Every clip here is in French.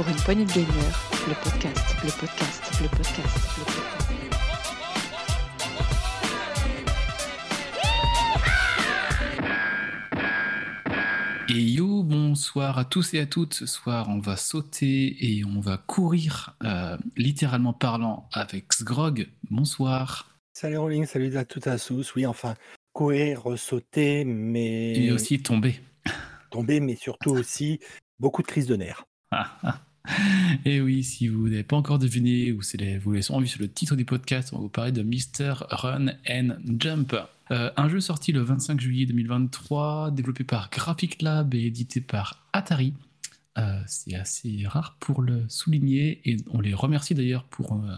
pour une poignée de gagneurs, le podcast, le podcast, le podcast, le podcast. Et yo, bonsoir à tous et à toutes. Ce soir, on va sauter et on va courir, euh, littéralement parlant, avec Sgrog. Bonsoir. Salut Rolling, salut à toutes et à tous. Oui, enfin, courir, sauter, mais. Et aussi tomber. Tomber, mais surtout aussi beaucoup de crises de nerfs. Et oui, si vous n'avez pas encore deviné ou si vous sûrement vu sur le titre du podcast, on va vous parler de Mr. Run and Jump. Euh, un jeu sorti le 25 juillet 2023, développé par Graphic Lab et édité par Atari. Euh, c'est assez rare pour le souligner et on les remercie d'ailleurs pour euh,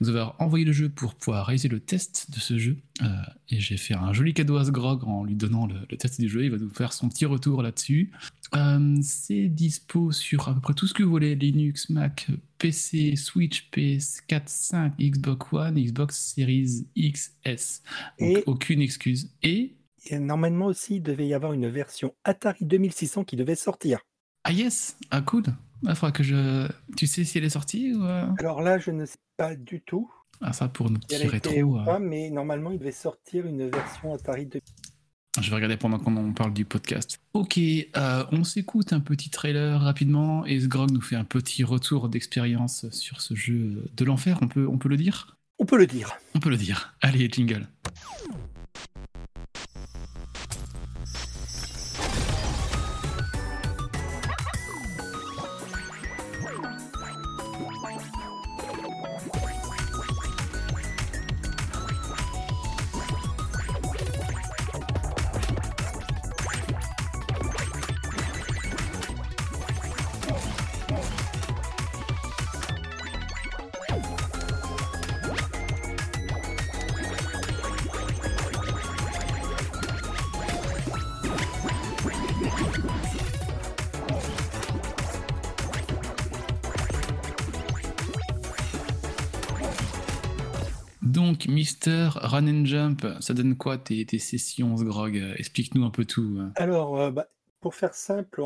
nous avoir envoyé le jeu pour pouvoir réaliser le test de ce jeu. et j'ai fait un joli cadeau à Sgrog en lui donnant le, le, test du jeu. Il va nous faire son petit retour là-dessus. c'est dispo sur à peu près tout ce que vous voulez Linux, Mac, PC, Switch, PS4, 5, Xbox One, Xbox Series XS. Donc Et- aucune excuse. Et Et normalement aussi, il devait y avoir une version Atari 2600 qui devait sortir. Ah yes, ah cool. Il faudra que je. Tu sais si elle est sortie ou euh, Alors là, je ne sais pas du tout Ah ça pour rétros. ou euh, pas, mais normalement, il devait sortir une version Atari 2000. Je vais regarder pendant qu'on parle du podcast. Ok, euh, on s'écoute un petit trailer rapidement et Sgrog nous fait un petit retour d'expérience sur ce jeu de l'enfer, on peut, on peut le dire? On peut le dire. On peut le dire. Allez, jingle. Donc, Mister Run and Jump, ça donne quoi tes, sessions, Sgrog Euh, Explique-nous un peu tout. euh. Alors, euh, bah, pour faire simple,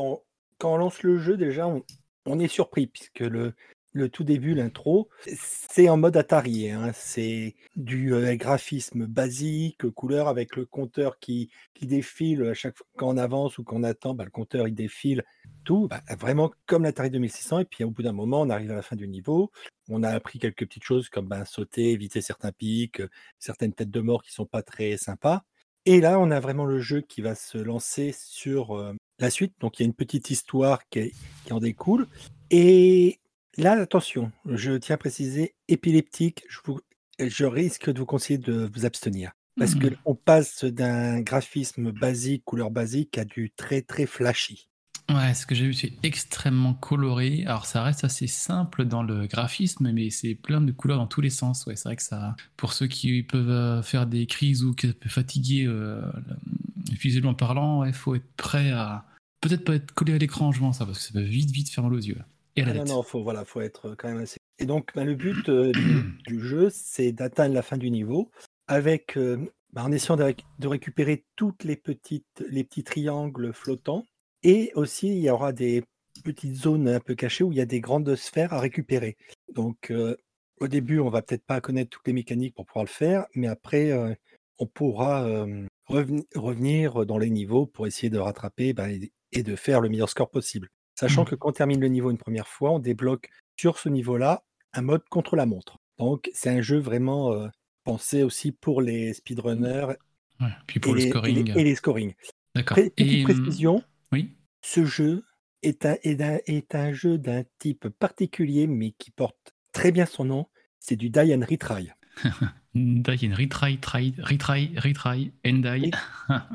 quand on lance le jeu, déjà, on, on est surpris, puisque le, le tout début, l'intro, c'est en mode Atari. hein, C'est du euh, graphisme basique, couleur, avec le compteur qui, qui défile à chaque fois qu'on avance ou qu'on attend, bah, le compteur il défile, tout, bah, vraiment comme l'Atari 2600. Et puis au bout d'un moment, on arrive à la fin du niveau. On a appris quelques petites choses comme bah, sauter, éviter certains pics, euh, certaines têtes de mort qui sont pas très sympas. Et là, on a vraiment le jeu qui va se lancer sur euh, la suite. Donc, il y a une petite histoire qui, qui en découle. Et là, attention, je tiens à préciser, épileptique, je, vous- je risque de vous conseiller de vous abstenir. Parce que Mhm. on passe d'un graphisme basique, couleur basique, à du très, très flashy. Ouais, ce que j'ai vu, c'est extrêmement coloré. Alors, ça reste assez simple dans le graphisme, mais c'est plein de couleurs dans tous les sens. Ouais, c'est vrai que ça, pour ceux qui peuvent euh, faire des crises ou qui peuvent fatiguer euh, le- visuellement parlant, il faut être prêt à peut-être pas être collé à l'écran, je pense, ça, parce que ça peut vite, vite faire mal aux yeux. Et la Ah non, non, faut, voilà, faut être quand même assez. Et donc, bah, le but euh, du, du jeu, c'est d'atteindre la fin du niveau avec, euh, bah, en essayant de, réc- de récupérer toutes les petites, les petits triangles flottants. Et aussi, il y aura des petites zones un peu cachées où il y a des grandes sphères à récupérer. Donc, euh, au début, on va peut-être pas connaître toutes les mécaniques pour pouvoir le faire, mais après, euh, on pourra euh, reveni- revenir dans les niveaux pour essayer de rattraper bah, et de faire le meilleur score possible. Sachant mmh. que quand on termine le niveau une première fois, on débloque sur ce niveau-là un mode contre la montre. Donc c'est un jeu vraiment euh, pensé aussi pour les speedrunners. Et les, scoring. Et les, et. D'accord. Précision. Oui. Ce jeu est un, est un, est un jeu d'un type particulier, mais qui porte très bien son nom. C'est du die and retry. die and retry, try, retry, retry, and die.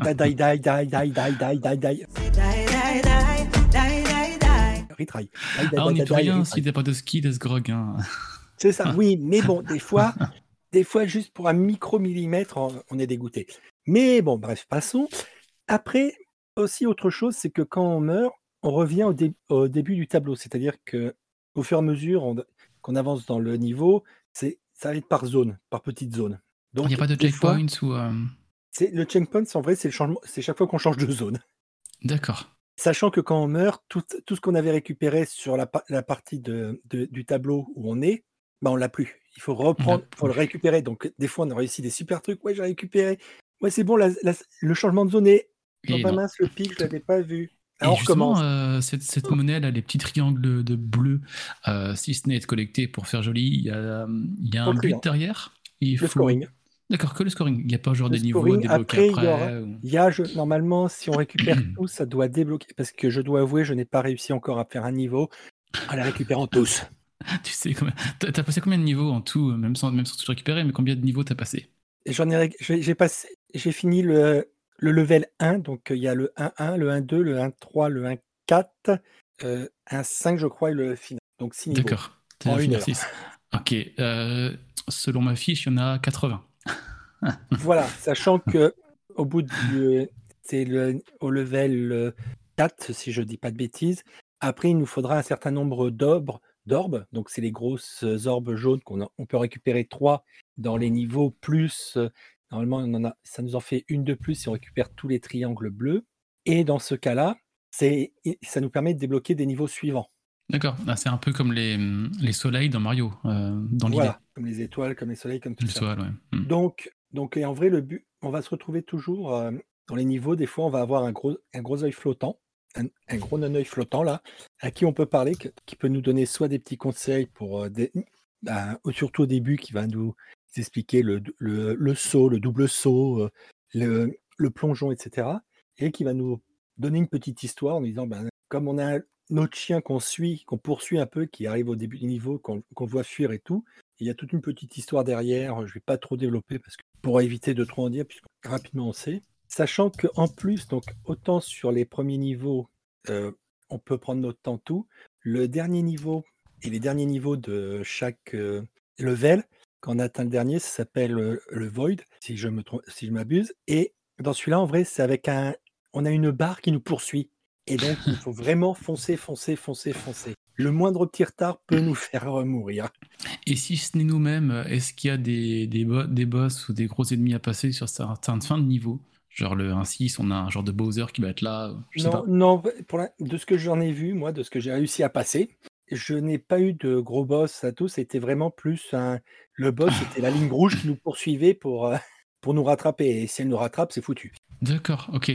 die, die, die, die, die, die, die, die. die. Retry. Die, Ah, on n'y peut rien retry. si t'as pas de ski, de Sgrog. Hein. C'est ça, oui, mais bon, des fois, des fois, juste pour un micro-millimètre, on, on est dégoûté. Mais bon, bref, passons. Après, aussi autre chose, c'est que quand on meurt, on revient au, dé- au début du tableau. C'est-à-dire que au fur et à mesure on- qu'on avance dans le niveau, c'est ça va être par zone, par petite zone. Il n'y a pas de checkpoints ou. euh, c'est le checkpoint, en vrai, c'est le changement, c'est chaque fois qu'on change de zone. D'accord. Sachant que quand on meurt, tout, tout ce qu'on avait récupéré sur la, pa- la partie de, de- du tableau où on est, bah on l'a plus. Il faut reprendre, faut le récupérer. Donc des fois on a réussi des super trucs. Ouais, j'ai récupéré. Ouais, c'est bon, la- la- le changement de zone est. Non, Et pas mince, le pic, je l'avais pas vu. Et Alors on justement, recommence. euh, cette, cette monnaie, là, les petits triangles de bleu, euh, si ce n'est être collecté pour faire joli, il y a, il y a Pour un but derrière. Il Le faut... scoring. D'accord, que le scoring. Il n'y a pas genre Le des niveaux scoring, débloqués après, il y aura- après. ou- Il y a, je- normalement, si on récupère tout, ça doit débloquer. Parce que je dois avouer, je n'ai pas réussi encore à faire un niveau en les récupérant tous. Tu sais combien. T'as passé combien de niveaux en tout, même sans, même sans tout récupérer, mais combien de niveaux t'as passé? J'en ai, j'ai passé, j'ai fini le, le level 1, donc euh, il y a le 1-1, le 1-2, le 1-3, le 1-4, euh, 1-5, je crois, et le final. Donc 6 niveaux. D'accord. En une fini heure. 6. Ok. euh, selon ma fiche, il y en a 80. Voilà, sachant que au bout du, c'est le, au level euh, 4, si je dis pas de bêtises. Après, il nous faudra un certain nombre d'orbes, d'orbes. Donc, c'est les grosses euh, orbes jaunes qu'on a- on peut récupérer 3 dans les niveaux plus. euh, Normalement, on en a, ça nous en fait une de plus si on récupère tous les triangles bleus. Et dans ce cas-là, c'est, ça nous permet de débloquer des niveaux suivants. D'accord. Ah, c'est un peu comme les, les soleils dans Mario, euh, dans l'idée. Voilà, comme les étoiles, comme les soleils, comme tout ça. soleil, ouais. Hmm. Donc, donc en vrai, le but, on va se retrouver toujours euh, dans les niveaux. Des fois, on va avoir un gros, un gros œil flottant, un, gros non-œil flottant là, à qui on peut parler, qui peut nous donner soit des petits conseils pour, euh, au- surtout au début, qui va nous expliquer le, le, saut, le double saut, euh, le, plongeon, etc. Et qui va nous donner une petite histoire en disant, ben, comme on a un autre chien qu'on suit, qu'on poursuit un peu, qui arrive au début du niveau, qu'on qu'on voit fuir et tout, il y a toute une petite histoire derrière, je ne vais pas trop développer parce que pour éviter de trop en dire, puisque rapidement on sait. Sachant qu'en plus, donc autant sur les premiers niveaux, euh, on peut prendre notre temps tout, le dernier niveau et les derniers niveaux de chaque euh, level, quand on atteint le dernier, ça s'appelle euh, le Void, si je me trompe- si je m'abuse. Et dans celui-là, en vrai, c'est avec un. On a une barre qui nous poursuit. Et donc, il faut vraiment foncer, foncer, foncer, foncer. Le moindre petit retard peut nous faire mourir. Et si ce n'est nous-mêmes, est-ce qu'il y a des, des, bo- des boss ou des gros ennemis à passer sur certaines fins de niveau? Genre le 1-6, on a un genre de Bowser qui va être là, je sais Non, pas. non, pour la- de ce que j'en ai vu, moi, de ce que j'ai réussi à passer, je n'ai pas eu de gros boss à tout. C'était vraiment plus un. Le boss, c'était la ligne rouge qui nous poursuivait pour, euh, pour nous rattraper. Et si elle nous rattrape, c'est foutu. D'accord, ok.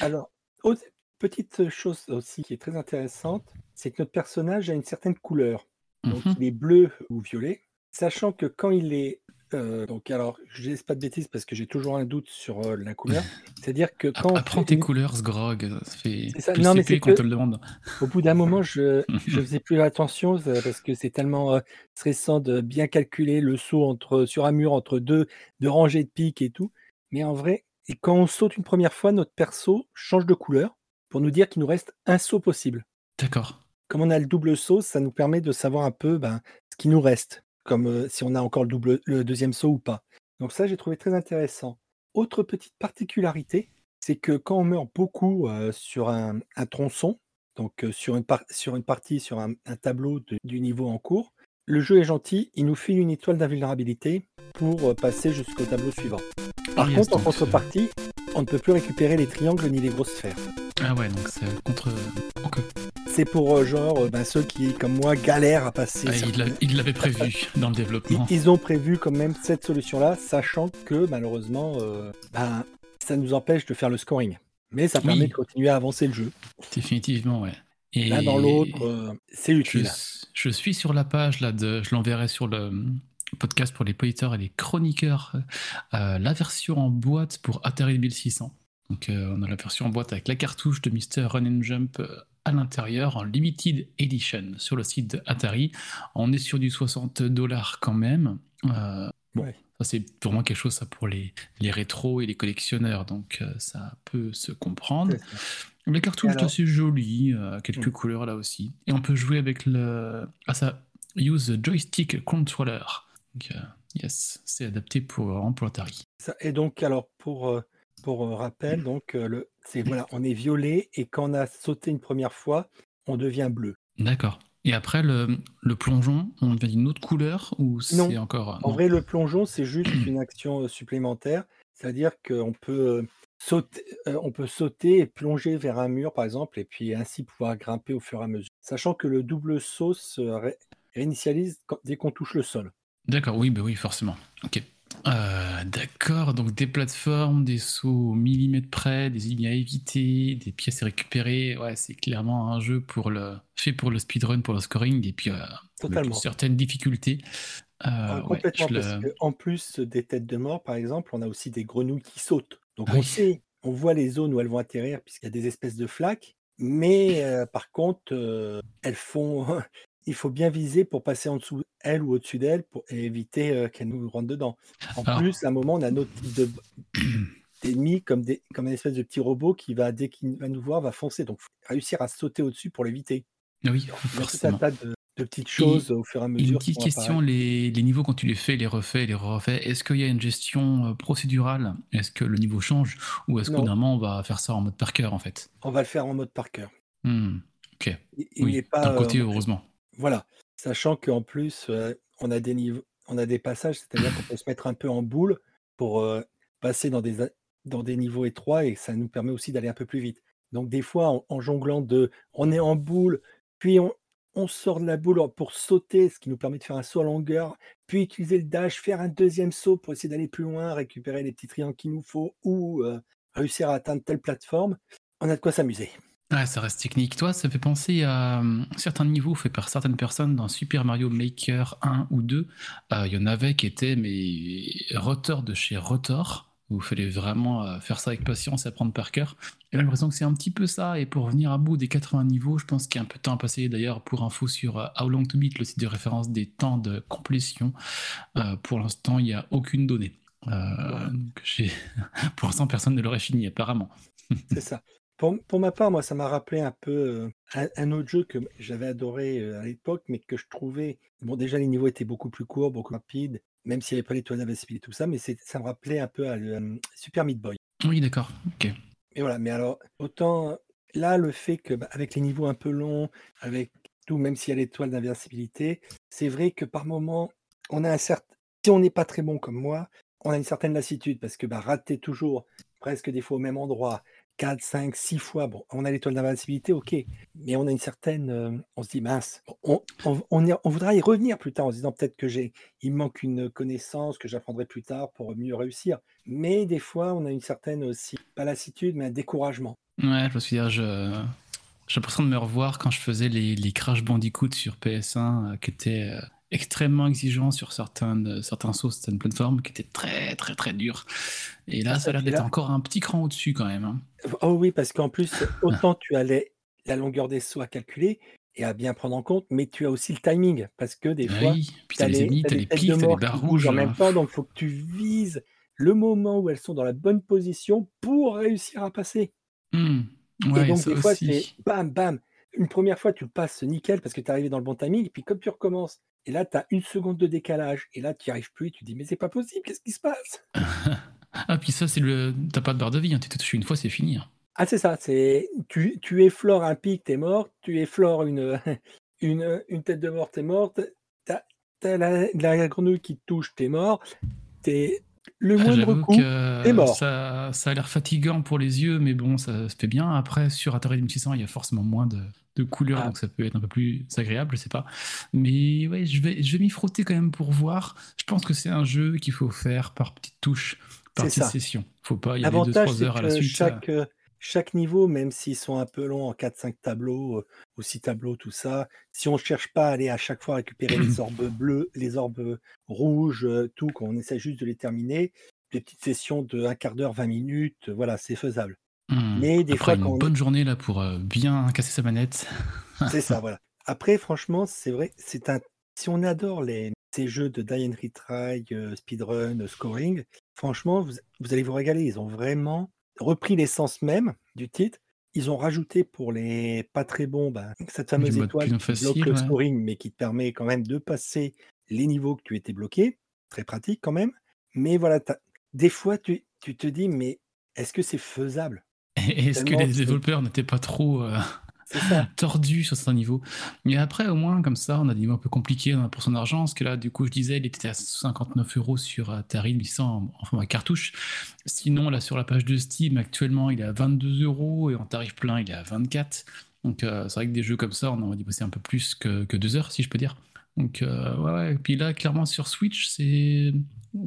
Alors, autre- petite chose aussi qui est très intéressante, c'est que notre personnage a une certaine couleur. Donc, Mhm. il est bleu ou violet, sachant que quand il est. euh, donc, alors, je ne dis pas de bêtises parce que j'ai toujours un doute sur euh, la couleur. C'est-à-dire que quand. on Apprends tes couleurs, Sgrog. Ça fait ça. plus Non, mais qu'on te le demande. Au bout d'un moment, je je faisais plus attention euh, parce que c'est tellement euh, stressant de bien calculer le saut entre, sur un mur entre deux, deux rangées de pics et tout. Mais en vrai, et quand on saute une première fois, notre perso change de couleur pour nous dire qu'il nous reste un saut possible. D'accord. Comme on a le double saut, ça nous permet de savoir un peu ben, ce qui nous reste, comme euh, si on a encore le, double, le deuxième saut ou pas. Donc ça, j'ai trouvé très intéressant. Autre petite particularité, c'est que quand on meurt beaucoup euh, sur un, un tronçon, donc euh, sur, une par- sur une partie, sur un, un tableau de- du niveau en cours, le jeu est gentil, il nous file une étoile d'invulnérabilité pour passer jusqu'au tableau suivant. Par Ah, yes, contre, en contrepartie, on ne peut plus récupérer les triangles ni les grosses sphères. Ah ouais, donc c'est contre. C'est pour euh, genre euh, ben, ceux qui, comme moi, galèrent à passer. Ah, certaines- il l'a- il l'avait prévu dans le Ils, développement. ils ont prévu quand même cette solution-là, sachant que malheureusement, euh, ben, ça nous empêche de faire le scoring. Mais ça permet Oui. de continuer à avancer le jeu. Définitivement, ouais. Et L'un dans l'autre, euh, c'est utile. je suis sur la page là de. Je l'enverrai sur le podcast pour les politeurs et les chroniqueurs. euh, la version en boîte pour Atari 1600. Donc euh, on a la version en boîte avec la cartouche de Mister Run and Jump à l'intérieur en limited edition sur le site de Atari. On est sur du 60 dollars quand même. Euh, bon, Ouais. ça c'est vraiment quelque chose ça pour les, les rétros et les collectionneurs, donc euh, ça peut se comprendre. Les cartouches alors assez jolies, euh, quelques Mm. couleurs là aussi. Et on peut jouer avec le. Ah, ça use the joystick controller. Donc, euh, yes, c'est adapté pour, pour Atari. Et donc, alors, pour, pour euh, rappel, donc, euh, le, c'est, voilà, on est violet et quand on a sauté une première fois, on devient bleu. D'accord. Et après, le, le plongeon, on devient d'une autre couleur ou c'est Non. encore. En non? vrai, le plongeon, c'est juste une action euh, supplémentaire. C'est-à-dire qu'on peut, euh, sauter, euh, on peut sauter et plonger vers un mur, par exemple, et puis ainsi pouvoir grimper au fur et à mesure. Sachant que le double saut se ré- réinitialise quand- dès qu'on touche le sol. D'accord, oui, bah oui, forcément. Ok. Euh, D'accord, donc des plateformes, des sauts au millimètre près, des lignes à éviter, des pièces à récupérer. Ouais, c'est clairement un jeu pour le fait pour le speedrun, pour le scoring, et puis euh, Totalement. certaines difficultés. Euh, Ah, ouais, complètement, je le- parce qu'en plus des têtes de mort, par exemple, on a aussi des grenouilles qui sautent. Donc Ah on oui. sait, on voit les zones où elles vont atterrir, puisqu'il y a des espèces de flaques, mais euh, par contre, elles font. Il faut bien viser pour passer en dessous elles ou au-dessus d'elles pour et éviter euh, qu'elles nous rentrent dedans. En Alors- plus, à un moment, on a notre type de d'ennemis comme des comme une espèce de petit robot qui va dès qu'il va nous voir va foncer. Donc faut réussir à sauter au-dessus pour l'éviter. Oui, Il y a tout un forcément. tas de, de petites choses au fur et à mesure. Une petite question, les, les niveaux quand tu les fais, les refais, les refais, est-ce qu'il y a une gestion euh, procédurale? Est-ce que le niveau change Ou est-ce normalement on va faire ça en mode par cœur en fait? On va le faire en mode par cœur. Hmm, Ok, Il, oui, pas d'un euh, côté heureusement. Voilà, sachant qu'en plus, on a des niveaux, on a des passages, c'est-à-dire qu'on peut se mettre un peu en boule pour passer dans des, dans des niveaux étroits et ça nous permet aussi d'aller un peu plus vite. Donc des fois, en, en jonglant de, on est en boule, puis on, sort de la boule pour sauter, ce qui nous permet de faire un saut à longueur, puis utiliser le dash, faire un deuxième saut pour essayer d'aller plus loin, récupérer les petits triangles qu'il nous faut ou réussir à atteindre telle plateforme. On a de quoi s'amuser. Ouais, ça reste technique. Toi, ça fait penser à hum, certains niveaux faits par certaines personnes dans Super Mario Maker 1 ou 2. Euh, Il y en avait qui étaient mais Rotor de chez Rotor. où Il fallait vraiment euh, faire ça avec patience et apprendre par cœur. J'ai l'impression que c'est un petit peu ça. Et pour venir à bout des 80 niveaux, je pense qu'il y a un peu de temps à passer. D'ailleurs, pour info sur euh, How Long to Beat, le site de référence des temps de complétion, euh, pour l'instant, il n'y a aucune donnée. Euh, donc pour l'instant, personne ne l'aurait fini, apparemment. C'est ça. Pour, pour ma part, moi, ça m'a rappelé un peu euh, un, un autre jeu que j'avais adoré euh, à l'époque, mais que je trouvais. Bon, déjà, les niveaux étaient beaucoup plus courts, beaucoup plus rapides, même s'il n'y avait pas l'étoile d'invincibilité et tout ça, mais ça me rappelait un peu à le, euh, Super Meat Boy. Oui, d'accord. Ok. Et voilà, mais alors, autant là, le fait que, bah, avec les niveaux un peu longs, avec tout, même s'il y a l'étoile d'invincibilité, c'est vrai que par moment, on a un certain. Si on n'est pas très bon comme moi, on a une certaine lassitude parce que bah, rater toujours presque des fois au même endroit, 4, 5, 6 fois, bon, on a l'étoile d'invincibilité, ok, mais on a une certaine. euh, on se dit, mince, on, on, on, y- voudra y revenir plus tard en se disant peut-être que j'ai, il me manque une connaissance que j'apprendrai plus tard pour mieux réussir. Mais des fois, on a une certaine aussi, pas lassitude, mais un découragement. Ouais, je me je... j'ai l'impression de me revoir quand je faisais les, les Crash Bandicoot sur PS1, euh, qui étaient euh, extrêmement exigeants sur certains, certains sauts, certaines plateformes, qui étaient très très très durs. Et là, Ah, ça a l'air et d'être encore un petit cran au-dessus quand même. hein. Oh oui, parce qu'en plus, autant tu as les- la longueur des sauts à calculer et à bien prendre en compte, mais tu as aussi le timing, parce que des fois, oui, puis t'as les ennemis, t'as t'as des les pics, de t'as les barres rouges. en même hein. temps, donc il faut que tu vises le moment où elles sont dans la bonne position pour réussir à passer. Et Ouais, donc ça des fois, c'est bam, bam. Une première fois, tu le passes nickel parce que tu es arrivé dans le bon timing, et puis comme tu recommences, et là, tu as une seconde de décalage, et là, tu n'y arrives plus, et tu te dis, mais c'est pas possible, qu'est-ce qui se passe? Ah, puis ça, c'est le. T'as pas de barre de vie, hein. tu t'es touché une fois, c'est fini. hein. Ah, c'est ça, c'est tu, tu effleures un pic, t'es mort, tu effleures une, une, une tête de mort, t'es morte, t'as, t'as la, la grenouille qui te touche, t'es mort, t'es le Ah, moindre J'avoue coup, que t'es mort. ça, ça a l'air fatigant pour les yeux, mais bon, ça se fait bien. Après, sur Atari 2600, il y a forcément moins de, de couleurs, Ah. donc ça peut être un peu plus agréable, je sais pas. Mais ouais, je vais, je vais m'y frotter quand même pour voir. Je pense que c'est un jeu qu'il faut faire par petites touches, par petites sessions. Faut pas y aller 2-3 c'est heures à la suite. chaque, chaque niveau, même s'ils sont un peu longs en 4-5 tableaux ou 6 tableaux, tout ça, si on ne cherche pas à aller à chaque fois récupérer les orbes bleus, les orbes rouges, tout, qu'on essaie juste de les terminer, des petites sessions de un quart d'heure, 20 minutes, voilà, c'est faisable. Hmm. Mais des Après fois, une quand on- bonne journée là pour euh, bien casser sa manette. C'est ça, voilà. Après, franchement, c'est vrai, c'est un. Si on adore les, ces jeux de die and retry, euh, speedrun, scoring, franchement, vous, vous allez vous régaler. Ils ont vraiment repris l'essence même du titre. Ils ont rajouté pour les pas très bons, ben, cette fameuse étoile qui facile, bloque le ouais. scoring, mais qui te permet quand même de passer les niveaux que tu étais bloqué. Très pratique quand même. Mais voilà, des fois, tu, tu te dis, mais est-ce que c'est faisable? Et Est-ce que les développeurs n'étaient pas trop euh, tordu sur certains niveaux. Mais après, au moins, comme ça, on a des niveaux un peu compliqués pour son argent. Parce que là, du coup, je disais, il était à 59 euros sur Atari 800 en, en format cartouche. Sinon, là, sur la page de Steam, actuellement, il est à 22 euros et en tarif plein, il est à 24. Donc, euh, c'est vrai que des jeux comme ça, on aurait dû passer un peu plus que, deux heures, si je peux dire. Donc, euh, ouais, ouais. Et puis là, clairement, sur Switch, c'est.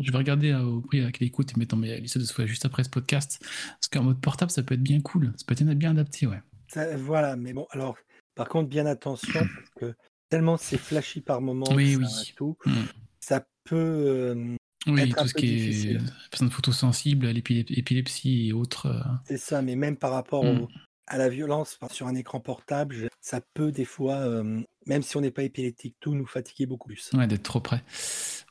Je vais regarder euh, au prix à quelle écoute et mettre mes listes de souhaits juste après ce podcast. Parce qu'en mode portable, ça peut être bien cool. Ça peut être bien adapté, ouais. Ça- voilà, mais bon, alors, par contre, bien attention, parce que tellement c'est flashy par moment, Oui, que oui. ça, tout, Mm. ça peut. euh, Oui, être un tout ce peu qui est photosensibles, à l'épilep- l'épilepsie et autres. euh, c'est ça, mais même par rapport Mm. au- à la violence sur un écran portable, ça peut des fois, euh, même si on n'est pas épileptique, tout nous fatiguer beaucoup plus. Ouais, d'être trop près.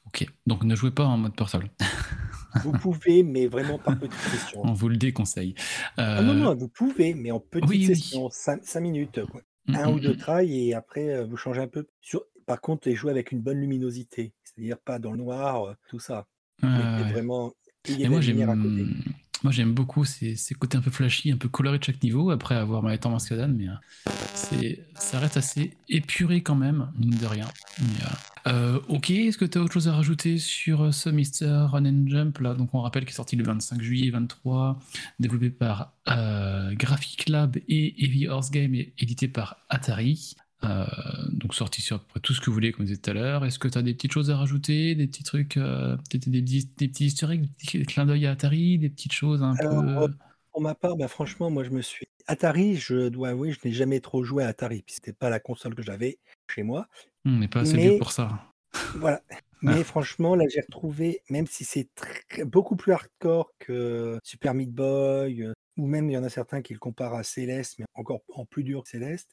Ok, donc ne jouez pas en mode portable. Vous pouvez, mais vraiment par petites sessions. On vous le déconseille. Ah non, Euh, non, vous pouvez, mais en petites oui, oui. sessions, 5, minutes, quoi. mm, un ou mm, deux mm. trails, et après, euh, vous changez un peu. Sur... Par contre, les jouer avec une bonne luminosité, c'est-à-dire pas dans le noir, euh, tout ça. Mais vraiment, il y Et moi lumière à côté. j'aime, moi j'aime beaucoup ces, ces côtés un peu flashy, un peu colorés de chaque niveau. Après avoir ma tendance Kadan, mais euh, ça reste assez épuré quand même, mine de rien. Mais, euh, euh, ok, est-ce que tu as autre chose à rajouter sur euh, ce Mister Run and Jump là? Donc on rappelle qu'il est sorti le 25 juillet 23, développé par euh, Graphic Lab et Heavy Horse Game et édité par Atari. Euh, donc sorti sur à peu près tout ce que vous voulez, comme je disais tout à l'heure. Est-ce que tu as des petites choses à rajouter, des petits trucs, peut-être des, petits- des petits historiques, des petits clins d'œil à Atari, des petites choses un Alors, peu. Pour ma part, bah, franchement, moi, je me suis. Atari, je dois avouer, je n'ai jamais trop joué à Atari, puis c'était pas la console que j'avais chez moi. On n'est pas assez mais- vieux pour ça. Voilà. Mais franchement, là, j'ai retrouvé, même si c'est très- beaucoup plus hardcore que Super Meat Boy, euh, ou même il y en a certains qui le comparent à Céleste, mais encore en plus dur que Céleste,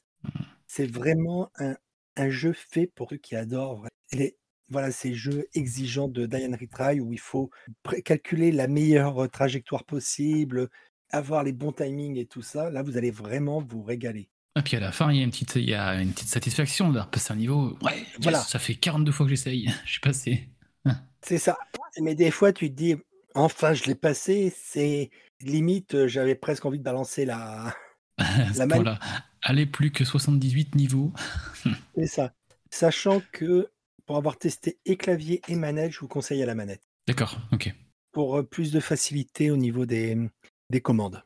c'est vraiment un, un jeu fait pour ceux qui adorent les, voilà, ces jeux exigeants de Diane Retry où il faut calculer la meilleure trajectoire possible, avoir les bons timings et tout ça. Là, vous allez vraiment vous régaler. Et puis à la fin, il y a une petite, il y a une petite satisfaction d'avoir passé un niveau. Ouais, yes, Voilà. ça fait 42 fois que j'essaye. Je suis passé. C'est ça. Mais des fois, tu te dis, enfin, je l'ai passé. C'est limite, euh, j'avais presque envie de balancer la. La point-là. Allez, plus que 78 niveaux. C'est ça. Sachant que pour avoir testé et clavier et manette, je vous conseille à la manette. D'accord, ok. Pour euh, plus de facilité au niveau des, des commandes.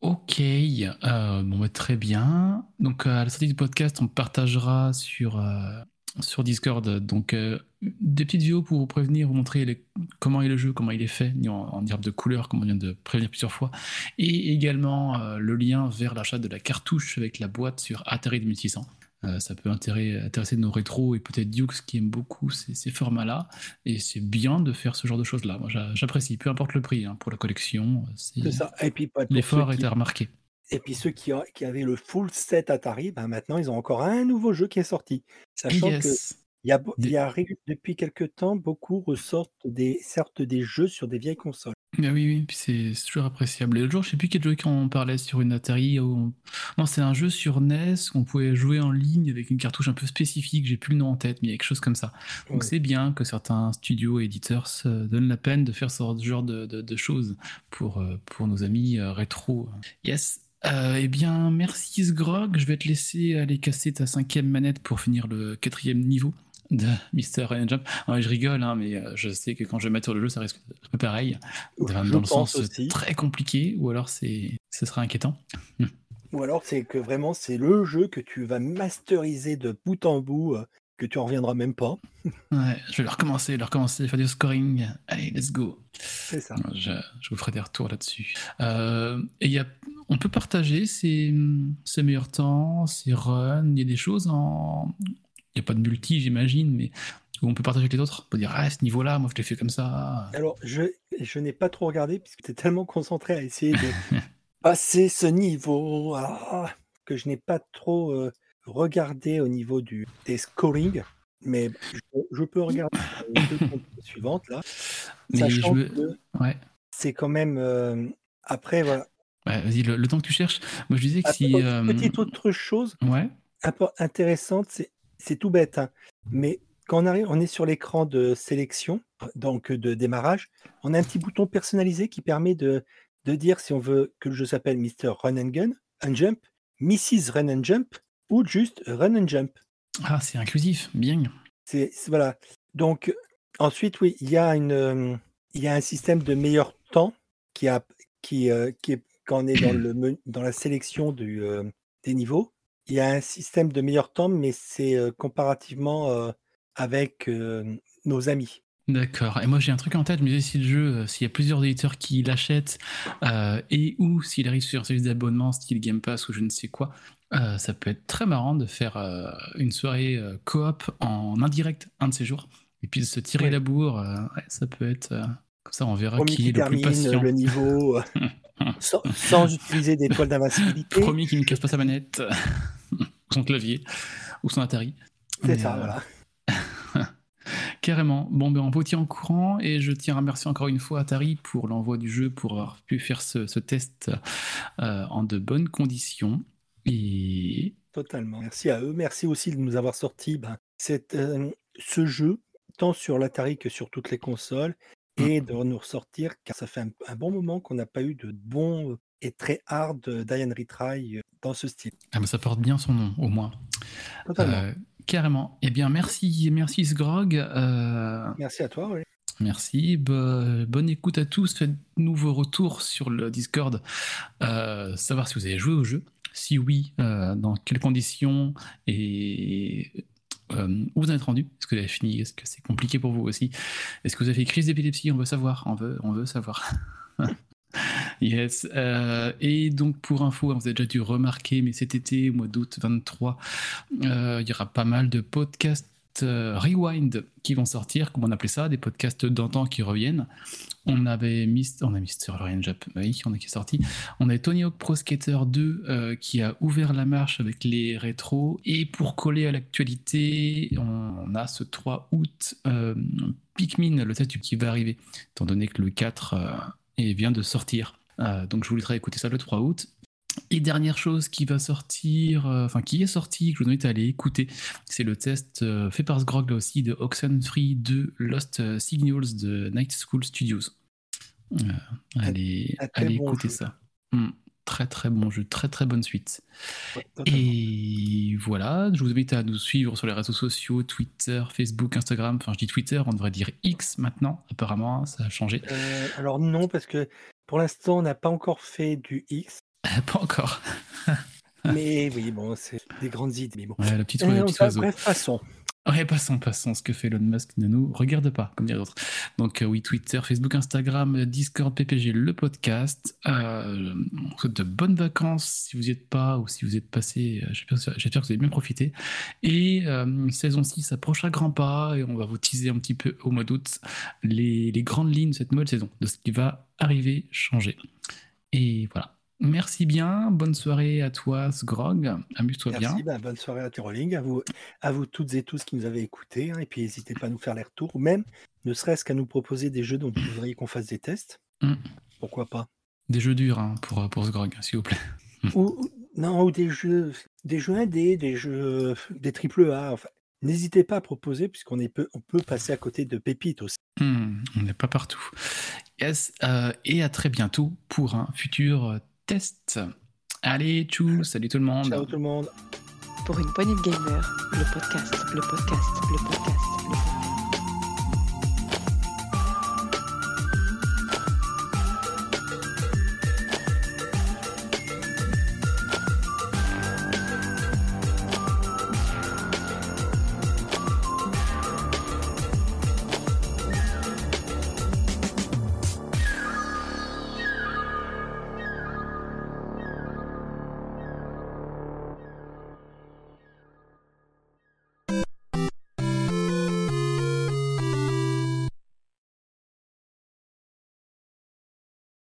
Ok, euh, bah, très bien. Donc, euh, à la sortie du podcast, on partagera sur, euh, sur Discord donc, des petites vidéos pour vous prévenir, vous montrer comment est le jeu, comment il est fait, en, en de couleurs, comme on vient de prévenir plusieurs fois, et également le lien vers l'achat de la cartouche avec la boîte sur Atari 2600. Euh, ça peut intéresser, nos rétros et peut-être Dukes qui aiment beaucoup ces, ces formats-là. Et c'est bien de faire ce genre de choses-là. Moi, j'a- j'apprécie, peu importe le prix, hein, pour la collection. c'est- ça. Et puis, L'effort ceux est qui, à remarquer. et puis ceux qui, avaient le full set Atari, ben maintenant, ils ont encore un nouveau jeu qui est sorti. Sachant que Yes. Il y a, beau- Des- il y a ré- depuis quelques temps, beaucoup ressortent des, des jeux sur des vieilles consoles. Ah oui, oui, puis c'est c'est toujours appréciable. Et l'autre jour, je sais plus quel jeu qu'on parlait sur une Atari. où on- Non, c'est un jeu sur NES qu'on pouvait jouer en ligne avec une cartouche un peu spécifique. J'ai plus le nom en tête, mais il y a quelque chose comme ça. Donc Ouais. c'est bien que certains studios et éditeurs se donnent la peine de faire ce genre de, de- de choses pour, euh, pour nos amis euh, rétro. Yes. Euh, eh bien, merci Sgrog. Je vais te laisser aller casser ta cinquième manette pour finir le quatrième niveau de Mister Ryan Jump. Je rigole, hein, mais euh, je sais que quand je vais mettre sur le jeu, ça risque d'être pareil. Dans, Je dans le sens aussi. très compliqué, ou alors ce sera inquiétant. Ou alors, c'est que vraiment, c'est le jeu que tu vas masteriser de bout en bout, euh, que tu en reviendras même pas. Ouais, je vais le recommencer, le recommencer, faire du scoring. Allez, let's go. C'est ça. Je, je vous ferai des retours là-dessus. Euh, et il y a, on peut partager ses, ses meilleurs temps, ses runs. Il y a des choses en. Il n'y a pas de multi, j'imagine, mais où on peut partager avec les autres. On peut dire, ah, à ce niveau-là, moi je l'ai fait comme ça. Alors, je, je n'ai pas trop regardé, puisque tu es tellement concentré à essayer de passer ce niveau, ah, que je n'ai pas trop euh, regardé au niveau du, des scoring. Mais je, je peux regarder les deux comptes suivantes, là. Mais Sachant je que Ouais. c'est quand même. euh, après, voilà. Ouais, vas-y, le, le temps que tu cherches. Moi je disais que si. petite- euh, Petite autre chose Ouais. intéressante, c'est c'est tout bête, hein, mais quand on arrive, on est sur l'écran de sélection, donc de démarrage, on a un petit bouton personnalisé qui permet de, de dire si on veut que le jeu s'appelle Mr. Run and Gun, un jump, Mrs. Run and Jump ou juste Run and Jump. Ah, c'est inclusif, bien. C'est voilà. Donc ensuite, oui, il y a une, euh, il y a un système de meilleur temps qui a, qui, euh, qui est quand on est dans le dans la sélection du, euh, des niveaux. Il y a un système de meilleur temps, mais c'est euh, comparativement euh, avec euh, nos amis. D'accord. Et moi, j'ai un truc en tête. Disais, si le jeu, s'il y a plusieurs éditeurs qui l'achètent et ou s'il arrive sur un service d'abonnement style Game Pass ou je ne sais quoi, ça peut être très marrant de faire une soirée coop en indirect un de ces jours et puis de se tirer Ouais. la bourre. ouais, ça peut être. comme ça, on verra Premier qui qui est le plus patient. le niveau sans, sans utiliser d'étoiles d'invincibilité. Premier qui ne casse pas sa manette, son clavier, ou son Atari. C'est ça, euh, voilà. Carrément. Bon, ben, on vous tient au courant et je tiens à remercier encore une fois Atari pour l'envoi du jeu, pour avoir pu faire ce, ce test euh, en de bonnes conditions. Et Totalement. Merci à eux. Merci aussi de nous avoir sorti ben, cette, euh, ce jeu, tant sur l'Atari que sur toutes les consoles, et de nous ressortir, car ça fait un, un bon moment qu'on n'a pas eu de bon et très hard euh, Diane Retry euh, dans ce style. ah, ben, ça porte bien son nom, au moins. Totalement. Euh, carrément. Eh bien, merci, merci Sgrog. Euh, Merci à toi. oui. Merci, bo- bonne écoute à tous. Faites-nous vos retours sur le Discord, euh, savoir si vous avez joué au jeu, si oui, dans quelles conditions et euh, où vous en êtes rendu? Est-ce que vous avez fini? Est-ce que c'est compliqué pour vous aussi? Est-ce que vous avez fait crise d'épilepsie? On veut savoir, on veut, on veut savoir. Yes. euh, et donc pour info, hein, vous avez déjà dû remarquer, mais cet été, au mois d'août 23, euh, il y aura pas mal de podcasts euh, rewind qui vont sortir, comme on appelait ça, des podcasts d'antan qui reviennent. On avait mis, on a mis Ryan Jap, oui, qui est sorti. On a Tony Hawk Pro Skater 2 euh, qui a ouvert la marche avec les rétros. Et pour coller à l'actualité, on a ce 3 août euh, Pikmin, le test qui va arriver, étant donné que le 4 euh, et vient de sortir. Donc je vous laisserai écouter ça le 3 août. Et dernière chose qui va sortir, euh, enfin qui est sorti, que je vous invite à aller écouter, c'est le test euh, fait par Sgrog là aussi de Oxenfree 2 Lost euh, Signals de Night School Studios. Euh, allez allez bon écouter jeu. ça. Hmm, très très bon jeu, très très bonne suite. Ouais. Et voilà, je vous invite à nous suivre sur les réseaux sociaux, Twitter, Facebook, Instagram. Enfin, je dis Twitter, on devrait dire X maintenant, apparemment, ça a changé. Alors non, parce que pour l'instant, on n'a pas encore fait du X. Pas encore. Mais oui, bon, c'est des grandes idées. Mais bon. Ouais, la petite, Euh, le petit enfin, oiseau. bref, passons. Ouais, passons, passons. Ce que fait Elon Musk ne nous regarde pas, comme dirait l'autre. Donc, euh, oui, Twitter, Facebook, Instagram, Discord, PPG, le podcast. Euh, on souhaite de bonnes vacances si vous n'y êtes pas ou si vous êtes passé. euh, J'espère que vous avez bien profité. Et saison 6 approche à grands pas et on va vous teaser un petit peu au mois d'août les, les grandes lignes de cette nouvelle saison, de ce qui va arriver, changer. Et voilà. Merci bien. Bonne soirée à toi, Sgrog. Amuse-toi bien. Merci, ben, bonne soirée à Tyroling, à vous, à vous toutes et tous qui nous avez écoutés. hein, et puis n'hésitez pas à nous faire les retours, ou même ne serait-ce qu'à nous proposer des jeux dont vous voudriez qu'on fasse des tests. Mm. Pourquoi pas Des jeux durs hein, pour, pour Sgrog, s'il vous plaît. ou, ou- Non, ou des jeux, des jeux indés, des jeux, des triple A. Enfin, n'hésitez pas à proposer, puisqu'on est peu, on peut passer à côté de pépites aussi. Hmm, on n'est pas partout. Yes, euh, et à très bientôt pour un futur test. Allez, tchou, salut tout le monde. Ciao tout le monde. Pour une poignée de gamers, le podcast, le podcast, le podcast.